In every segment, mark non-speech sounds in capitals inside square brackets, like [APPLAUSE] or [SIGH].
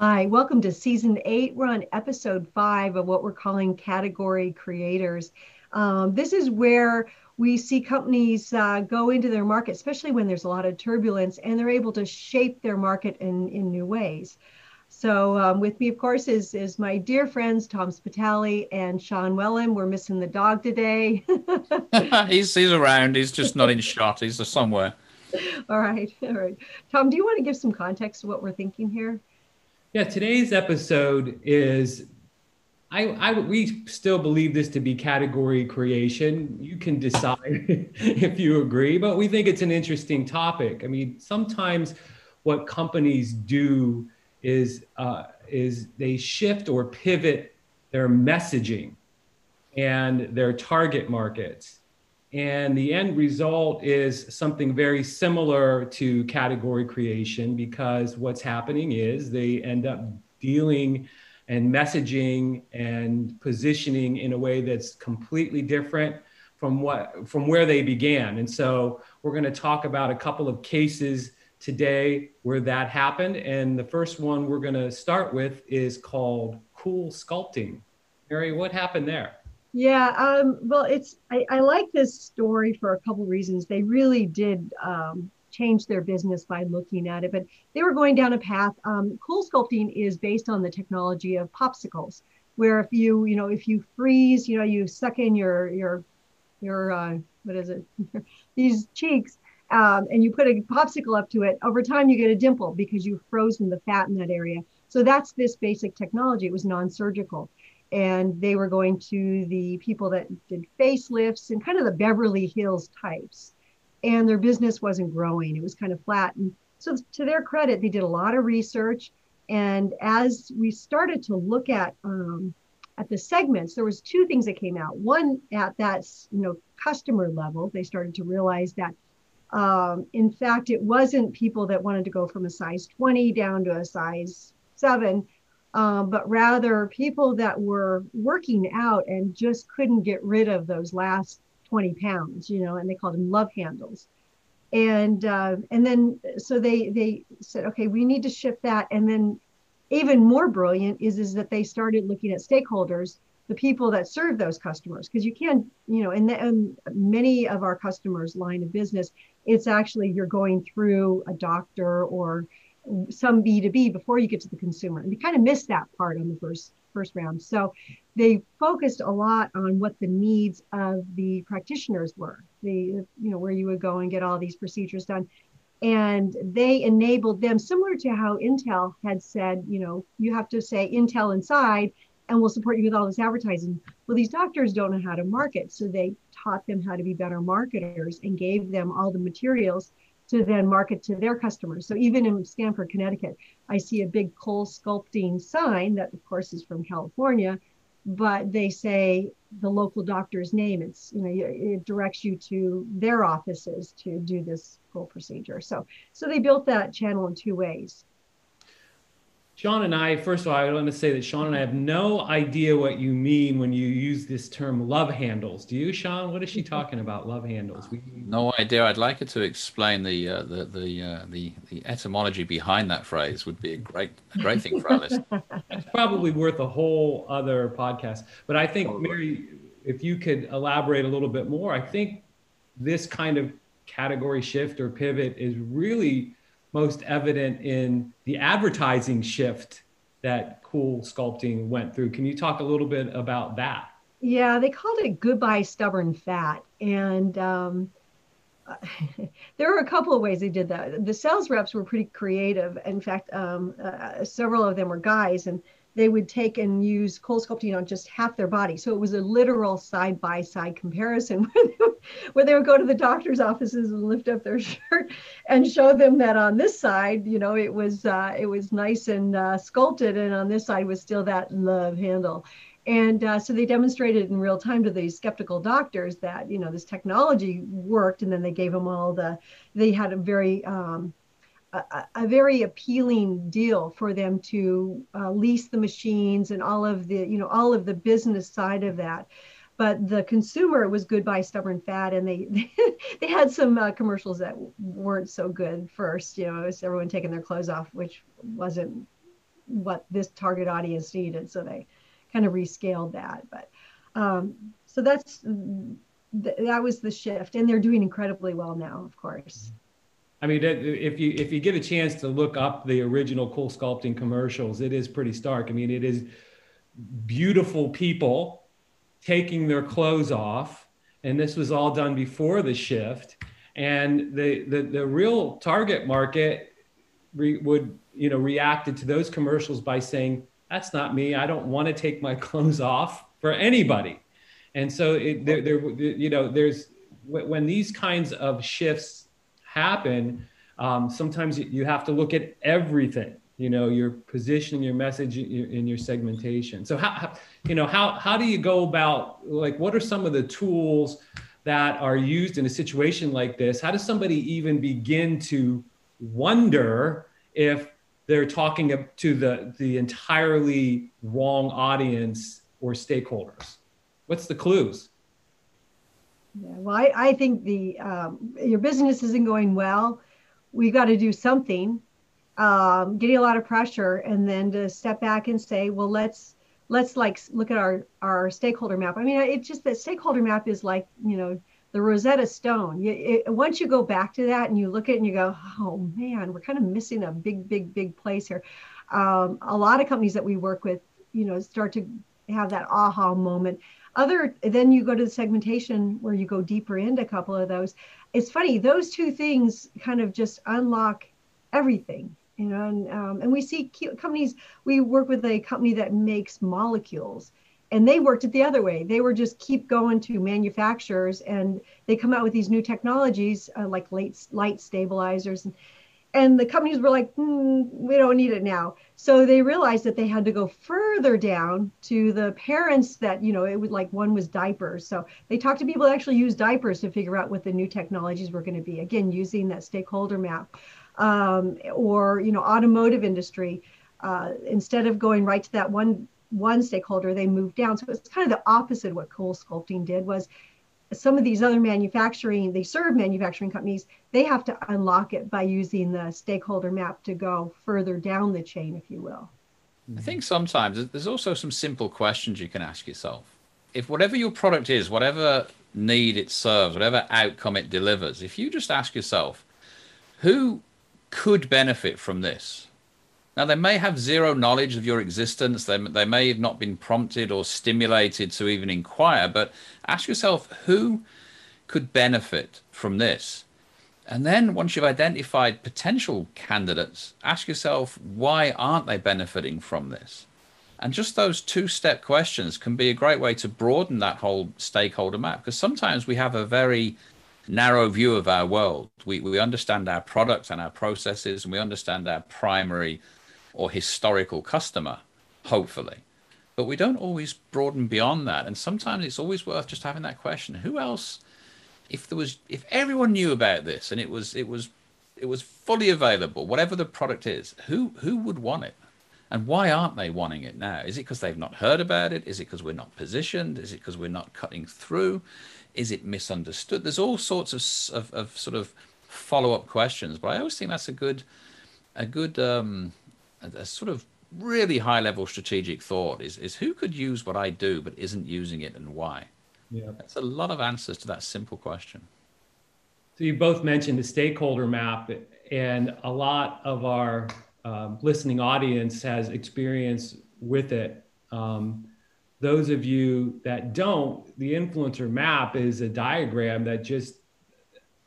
Hi, welcome to season eight. We're on episode five of what we're calling category creators. Um, this is where we see companies uh, go into their market, especially when there's a lot of turbulence, and they're able to shape their market in, in new ways. So um, with me, of course, is is my dear friends Tom Spitale and Sean Wellen. We're missing the dog today. [LAUGHS] [LAUGHS] he's he's around. He's just not in shot. He's somewhere. All right, all right. Tom, do you want to give some context to what we're thinking here? Yeah, today's episode is I, I we still believe this to be category creation. You can decide [LAUGHS] if you agree, but we think it's an interesting topic. I mean, sometimes what companies do is uh, is they shift or pivot their messaging and their target markets. And the end result is something very similar to category creation because what's happening is they end up dealing and messaging and positioning in a way that's completely different from what from where they began. And so we're going to talk about a couple of cases today where that happened. And the first one we're going to start with is called cool sculpting. Mary, what happened there? Yeah, um, well, it's I, I, like this story for a couple reasons. They really did um, change their business by looking at it, but they were going down a path. Um, cool sculpting is based on the technology of popsicles, where if you you know if you freeze, you know you suck in your your your uh, what is it [LAUGHS] these cheeks, um, and you put a popsicle up to it. Over time, you get a dimple because you've frozen the fat in that area. So that's this basic technology. It was non-surgical and they were going to the people that did facelifts and kind of the Beverly Hills types. And their business wasn't growing, it was kind of flat. And so, to their credit, they did a lot of research. And as we started to look at um, at the segments, there was two things that came out. One, at that you know customer level, they started to realize that um, in fact, it wasn't people that wanted to go from a size 20 down to a size seven um, but rather people that were working out and just couldn't get rid of those last 20 pounds, you know, and they called them love handles. And uh, and then so they they said, okay, we need to shift that. And then even more brilliant is is that they started looking at stakeholders, the people that serve those customers, because you can't, you know, and, and many of our customers' line of business, it's actually you're going through a doctor or some B2B before you get to the consumer. And we kind of missed that part on the first first round. So they focused a lot on what the needs of the practitioners were. The you know where you would go and get all these procedures done. And they enabled them similar to how Intel had said, you know, you have to say Intel inside and we'll support you with all this advertising. Well, these doctors don't know how to market. So they taught them how to be better marketers and gave them all the materials to then market to their customers. So even in Stamford, Connecticut, I see a big CoolSculpting sign that, of course, is from California, but they say the local doctor's name. It's you know it directs you to their offices to do this full procedure. So so they built that channel in two ways. Sean and I, first of all, I want to say that Sean and I have no idea what you mean when you use this term love handles. Do you, Sean? What is she talking about? Love handles? We... No idea. I'd like her to explain the uh, the the, uh, the the etymology behind that phrase. Would be a great a great thing for our listeners. [LAUGHS] It's probably worth a whole other podcast. But I think Mary, if you could elaborate a little bit more, I think this kind of category shift or pivot is really most evident in the advertising shift that cool sculpting went through. Can you talk a little bit about that? Yeah, they called it goodbye stubborn fat. And um, [LAUGHS] there were a couple of ways they did that. The sales reps were pretty creative. In fact, um, uh, several of them were guys, and they would take and use CoolSculpting on just half their body. So it was a literal side by side comparison [LAUGHS] where they, would, where they would go to the doctor's offices and lift up their [LAUGHS] shirt and show them that on this side, you know, it was uh, it was nice and uh, sculpted, and on this side was still that love handle. And uh, so they demonstrated in real time to these skeptical doctors that you know this technology worked, and then they gave them all the. They had a very um, a, very appealing deal for them to uh, lease the machines and all of the you know all of the business side of that but the consumer was goodbye stubborn fat and [LAUGHS] they they, had some uh, commercials that weren't so good first you know it was everyone taking their clothes off which wasn't what this target audience needed. So they kind of rescaled that. But um, so that's th- that was the shift, and they're doing incredibly well now, of course. I mean, if you if you get a chance to look up the original Cool Sculpting commercials, it is pretty stark. I mean, it is beautiful people taking their clothes off, and this was all done before the shift. And the the, the real target market re, would you know reacted to those commercials by saying, "That's not me. I don't want to take my [LAUGHS] clothes off for anybody." And so, it, there, there, you know, there's when these kinds of shifts happen, um, sometimes you have to look at everything. You know, your positioning, your message, in your segmentation. So, how, you know, how how do you go about like what are some of the tools that are used in a situation like this? How does somebody even begin to wonder if they're talking to the the entirely wrong audience or stakeholders? What's the clues? Yeah, well, I, I think the um, your business isn't going well. We've got to do something. Um, getting a lot of pressure, and then to step back and say, well, let's let's like look at our our stakeholder map. I mean, it's just that stakeholder map is like you know the Rosetta Stone. You, it, once you go back to that and you look at it and you go, oh man, we're kind of missing a big, big, big place here. Um, a lot of companies that we work with, you know, start to have that aha moment. Other then you go to the segmentation where you go deeper into a couple of those. It's funny those two things kind of just unlock everything you know and um, and we see companies we work with a company that makes molecules and they worked it the other way. They were just keep going to manufacturers and they come out with these new technologies uh, like light light stabilizers and and the companies were like mm, we don't need it now. So they realized that they had to go further down to the parents that you know it was like one was diapers. So they talked to people that actually use diapers to figure out what the new technologies were going to be. Again using that stakeholder map um, or you know automotive industry uh, instead of going right to that one one stakeholder they moved down. So it's kind of the opposite what cool sculpting did was some of these other manufacturing, they serve manufacturing companies, they have to unlock it by using the stakeholder map to go further down the chain, if you will. I think sometimes there's also some simple questions you can ask yourself. If whatever your product is, whatever need it serves, whatever outcome it delivers, if you just ask yourself, who could benefit from this? Now, they may have zero knowledge of your existence. They, they may have not been prompted or stimulated to even inquire, but ask yourself who could benefit from this? And then once you've identified potential candidates, ask yourself, why aren't they benefiting from this? And just those two step questions can be a great way to broaden that whole stakeholder map because sometimes we have a very narrow view of our world. We, we understand our products and our processes, and we understand our primary or historical customer, hopefully. But we don't always broaden beyond that. And sometimes it's always worth just having that question. Who else, if there was if everyone knew about this and it was it was it was fully available, whatever the product is, who who would want it? And why aren't they wanting it now? Is it because they've not heard about it? Is it because we're not positioned? Is it because we're not cutting through? Is it misunderstood? There's all sorts of, of, of sort of follow up questions, but I always think that's a good a good um, a, a sort of really high level strategic thought is is who could use what I do but isn't using it and why? Yeah. That's a lot of answers to that simple question. So you both mentioned the stakeholder map and a lot of our um, listening audience has experience with it. Um, those of you that don't, the influencer map is a diagram that just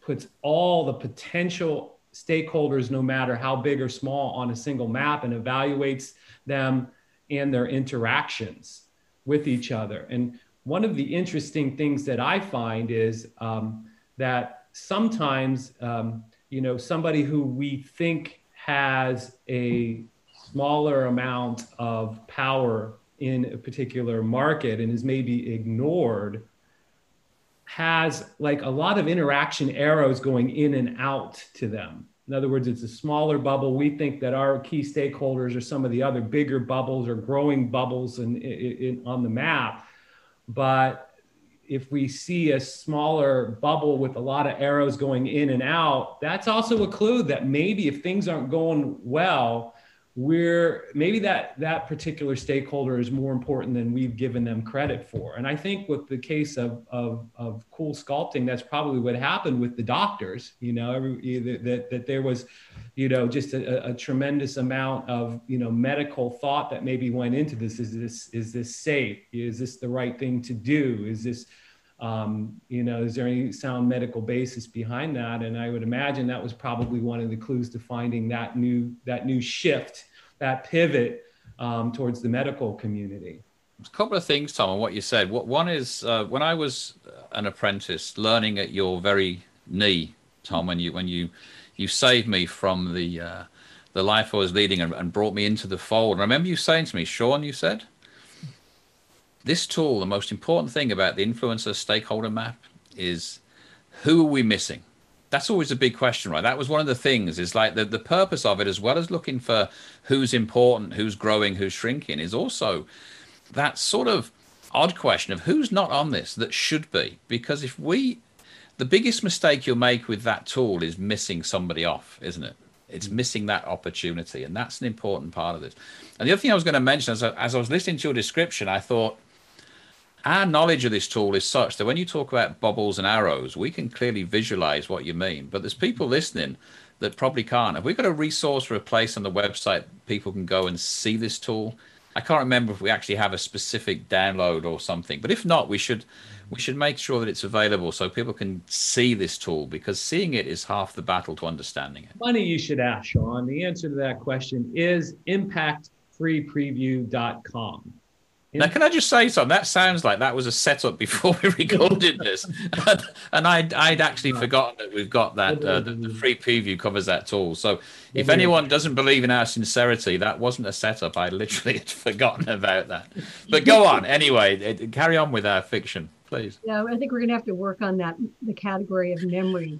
puts all the potential stakeholders, no matter how big or small, on a single map and evaluates them and their interactions with each other. And one of the interesting things that I find is um, that sometimes, um, you know, somebody who we think has a smaller amount of power in a particular market and is maybe ignored has like a lot of interaction arrows going in and out to them. In other words, it's a smaller bubble. We think that our key stakeholders are some of the other bigger bubbles or growing bubbles in, in, in, on the map. But if we see a smaller bubble with a lot of arrows going in and out, that's also a clue that maybe if things aren't going well, we're maybe that that particular stakeholder is more important than we've given them credit for. And i think with the case of of, of cool sculpting that's probably what happened with the doctors you know every, that, that there was you know just a, a tremendous amount of you know medical thought that maybe went into this. Is this is this safe? Is this the right thing to do? Is this um, you know, is there any sound medical basis behind that? And I would imagine that was probably one of the clues to finding that new that new shift, that pivot um, towards the medical community. A couple of things, Tom, on what you said. What one is uh, when I was an apprentice, learning at your very knee, Tom, when you when you you saved me from the uh, the life I was leading and, and brought me into the fold. And I remember you saying to me, Sean, you said, this tool, the most important thing about the influencer stakeholder map is who are we missing? That's always a big question, right? That was one of the things is like the, the purpose of it, as well as looking for who's important, who's growing, who's shrinking, is also that sort of odd question of who's not on this that should be. Because if we, the biggest mistake you'll make with that tool is missing somebody off, isn't it? It's mm. missing that opportunity. And that's an important part of this. And the other thing I was going to mention, as I, as I was listening to your description, I thought, our knowledge of this tool is such that when you talk about bubbles and arrows, we can clearly visualize what you mean. But there's people listening that probably can't. Have we got a resource or a place on the website people can go and see this tool? I can't remember if we actually have a specific download or something, but if not, we should we should make sure that it's available so people can see this tool because seeing it is half the battle to understanding it. Funny you should ask, Sean. The answer to that question is impactfreepreview.com. Now, can I just say something? That sounds like that was a setup before we [LAUGHS] recorded this, and, [LAUGHS] and I'd, I'd actually forgotten that we've got that. Uh, the, the, free preview covers that tool. So, if anyone doesn't believe in our sincerity, that wasn't a setup. I literally [LAUGHS] had forgotten about that. But go on anyway. Carry on with our fiction, please. Yeah, I think we're going to have to work on that. The category of memory.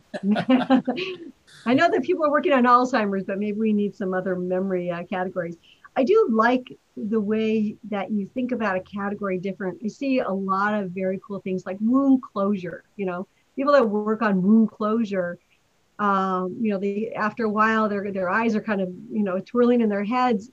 I know that people are working on Alzheimer's, but maybe we need some other memory uh, categories. I do like the way that you think about a category different. I see a lot of very cool things like wound closure. You know, people that work on wound closure, um, you know, they after a while their their eyes are kind of you know twirling in their heads,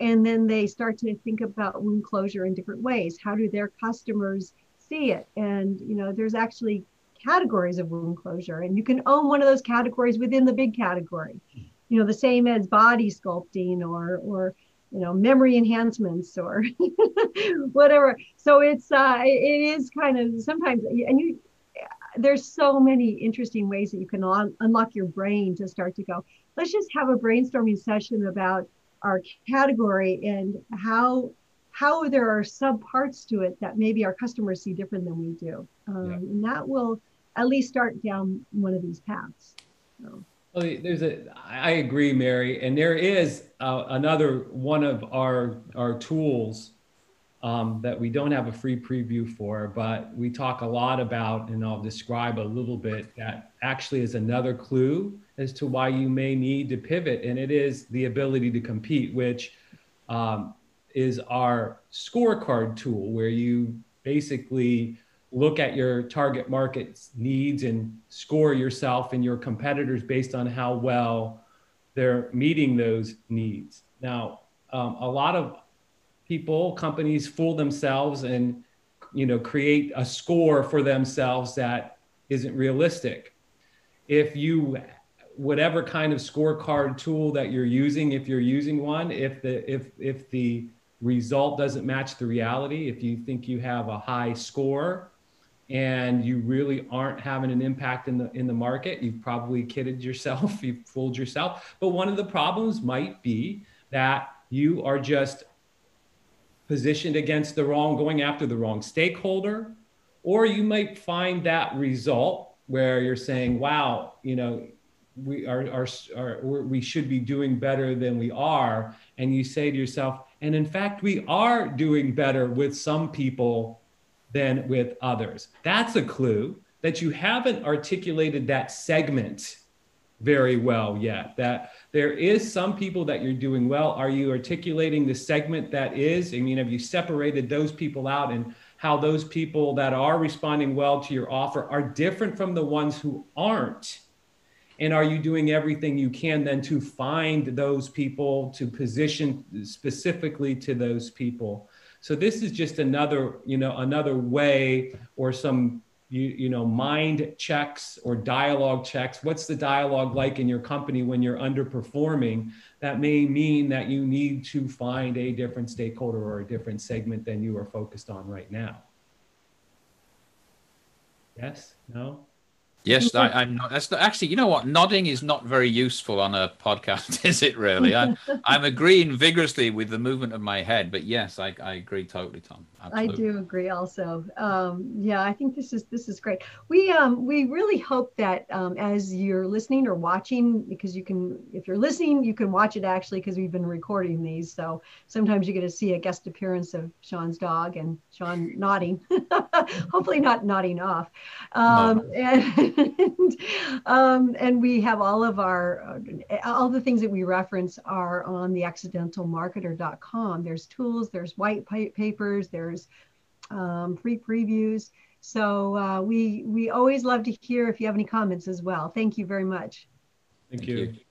and then they start to think about wound closure in different ways. How do their customers see it? And you know, there's actually categories of wound closure, and you can own one of those categories within the big category. You know, the same as body sculpting or or you know memory enhancements or [LAUGHS] whatever so it's uh it is kind of sometimes and you there's so many interesting ways that you can un- unlock your brain to start to go let's just have a brainstorming session about our category and how how there are sub parts to it that maybe our customers see different than we do um, yeah. and that will at least start down one of these paths so. Well, there's a. I agree, Mary, and there is uh, another one of our our tools um, that we don't have a free preview for, but we talk a lot about, and I'll describe a little bit. That actually is another clue as to why you may need to pivot, and it is the ability to compete, which um, is our scorecard tool, where you basically look at your target market's needs and score yourself and your competitors based on how well they're meeting those needs. Now, um, a lot of people, companies fool themselves and you know create a score for themselves that isn't realistic. If you whatever kind of scorecard tool that you're using, if you're using one, if the if if the result doesn't match the reality, if you think you have a high score, and you really aren't having an impact in the in the market. You've probably kidded yourself [LAUGHS] you've fooled yourself. But one of the problems might be that you are just positioned against the wrong going after the wrong stakeholder or you might find that result where you're saying wow you know we are, are, are we should be doing better than we are and you say to yourself and in fact we are doing better with some people than with others. That's a clue that you haven't articulated that segment very well yet. That there is some people that you're doing well. Are you articulating the segment that is? I mean, have you separated those people out and how those people that are responding well to your offer are different from the ones who aren't? And are you doing everything you can then to find those people, to position specifically to those people? So this is just another, you know, another way or some you, you know mind checks or dialogue checks. What's the dialogue like in your company when you're underperforming? That may mean that you need to find a different stakeholder or a different segment than you are focused on right now. Yes? No Yes, I, am not. That's not, actually, you know what? Nodding is not very useful on a podcast, [LAUGHS] is it? Really, I, am agreeing vigorously with the movement of my head. But yes, I, I agree totally, Tom. Absolutely. I do agree. Also, um, yeah, I think this is this is great. We um, we really hope that um, as you're listening or watching, because you can, if you're listening, you can watch it actually because we've been recording these. So sometimes you get to see a guest appearance of Sean's dog and Sean nodding. [LAUGHS] Hopefully, not nodding off. No. Um, and, and, um, and we have all of our, uh, all the things that we reference are on the accidentalmarketer.com. There's tools, there's white papers, there's um, free previews. So uh, we, we always love to hear if you have any comments as well. Thank you very much. Thank you. Thank you.